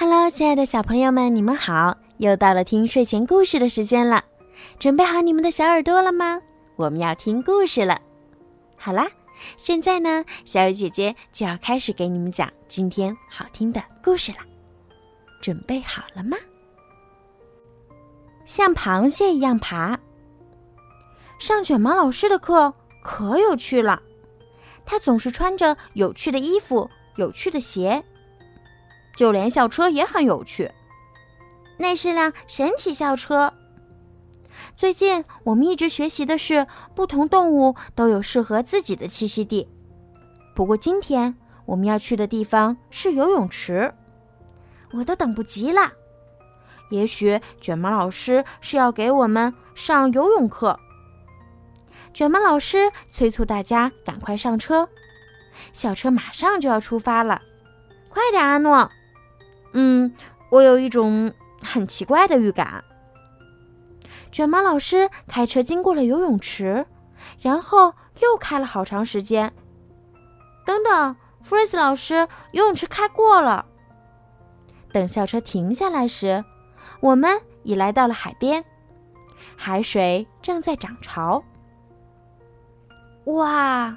Hello，亲爱的小朋友们，你们好！又到了听睡前故事的时间了，准备好你们的小耳朵了吗？我们要听故事了。好啦，现在呢，小雨姐姐就要开始给你们讲今天好听的故事了。准备好了吗？像螃蟹一样爬。上卷毛老师的课可有趣了，他总是穿着有趣的衣服、有趣的鞋。就连校车也很有趣，那是辆神奇校车。最近我们一直学习的是不同动物都有适合自己的栖息地。不过今天我们要去的地方是游泳池，我都等不及了。也许卷毛老师是要给我们上游泳课。卷毛老师催促大家赶快上车，校车马上就要出发了，快点，阿诺！嗯，我有一种很奇怪的预感。卷毛老师开车经过了游泳池，然后又开了好长时间。等等，弗瑞斯老师，游泳池开过了。等校车停下来时，我们已来到了海边，海水正在涨潮。哇，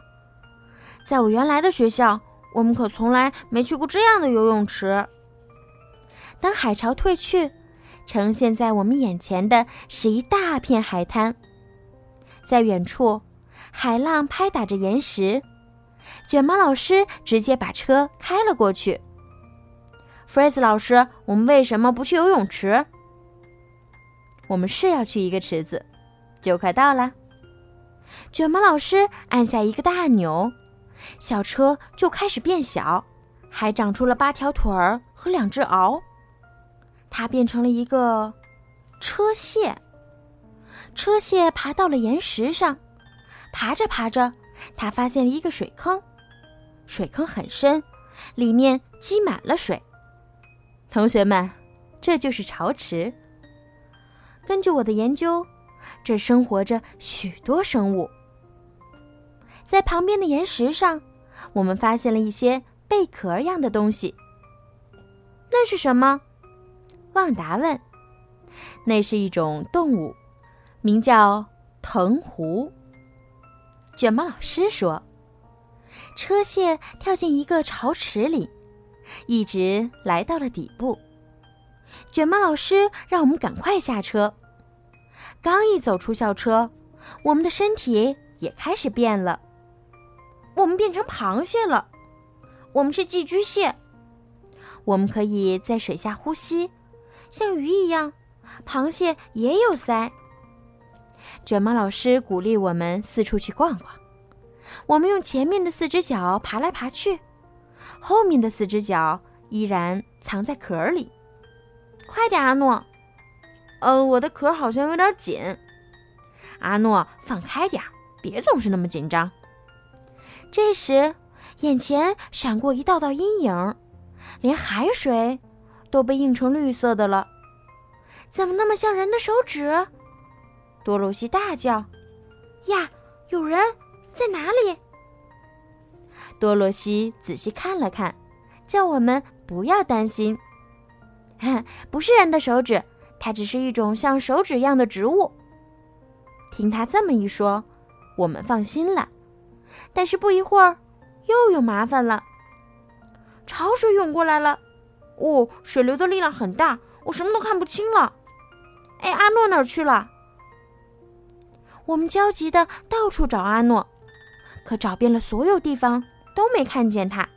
在我原来的学校，我们可从来没去过这样的游泳池。当海潮退去，呈现在我们眼前的是一大片海滩。在远处，海浪拍打着岩石。卷毛老师直接把车开了过去。弗瑞斯老师，我们为什么不去游泳池？我们是要去一个池子，就快到了。卷毛老师按下一个大按钮，小车就开始变小，还长出了八条腿儿和两只螯。它变成了一个车蟹。车蟹爬到了岩石上，爬着爬着，它发现了一个水坑。水坑很深，里面积满了水。同学们，这就是潮池。根据我的研究，这生活着许多生物。在旁边的岩石上，我们发现了一些贝壳样的东西。那是什么？旺达问：“那是一种动物，名叫藤壶。”卷毛老师说：“车蟹跳进一个潮池里，一直来到了底部。”卷毛老师让我们赶快下车。刚一走出校车，我们的身体也开始变了。我们变成螃蟹了。我们是寄居蟹。我们可以在水下呼吸。像鱼一样，螃蟹也有鳃。卷毛老师鼓励我们四处去逛逛。我们用前面的四只脚爬来爬去，后面的四只脚依然藏在壳里。快点，阿诺！呃，我的壳好像有点紧。阿诺，放开点，别总是那么紧张。这时，眼前闪过一道道阴影，连海水。都被印成绿色的了，怎么那么像人的手指？多罗西大叫：“呀，有人在哪里？”多罗西仔细看了看，叫我们不要担心，不是人的手指，它只是一种像手指一样的植物。听他这么一说，我们放心了。但是不一会儿，又有麻烦了，潮水涌过来了。哦，水流的力量很大，我什么都看不清了。哎，阿诺哪儿去了？我们焦急的到处找阿诺，可找遍了所有地方都没看见他，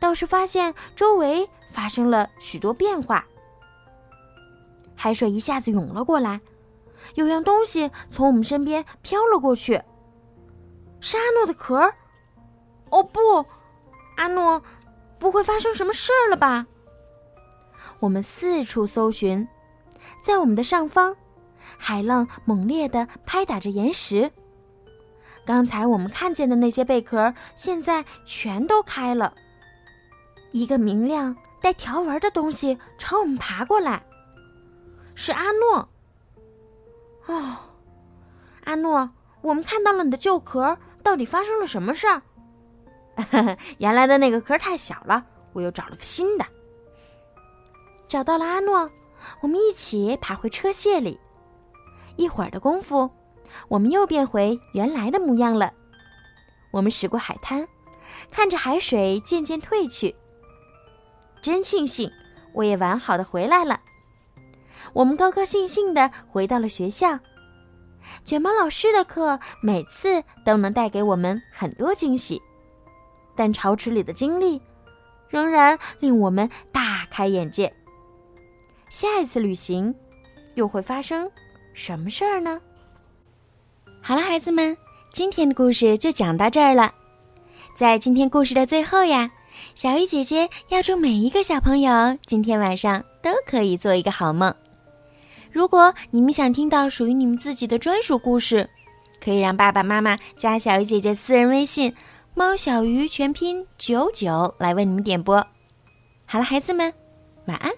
倒是发现周围发生了许多变化。海水一下子涌了过来，有样东西从我们身边飘了过去，是阿诺的壳。哦不，阿诺，不会发生什么事儿了吧？我们四处搜寻，在我们的上方，海浪猛烈地拍打着岩石。刚才我们看见的那些贝壳，现在全都开了。一个明亮带条纹的东西朝我们爬过来，是阿诺。哦，阿诺，我们看到了你的旧壳，到底发生了什么事儿？原来的那个壳太小了，我又找了个新的。找到了阿诺，我们一起爬回车卸里。一会儿的功夫，我们又变回原来的模样了。我们驶过海滩，看着海水渐渐退去。真庆幸，我也完好的回来了。我们高高兴兴的回到了学校。卷毛老师的课每次都能带给我们很多惊喜，但潮池里的经历仍然令我们大开眼界。下一次旅行又会发生什么事儿呢？好了，孩子们，今天的故事就讲到这儿了。在今天故事的最后呀，小鱼姐姐要祝每一个小朋友今天晚上都可以做一个好梦。如果你们想听到属于你们自己的专属故事，可以让爸爸妈妈加小鱼姐姐私人微信“猫小鱼”全拼九九来为你们点播。好了，孩子们，晚安。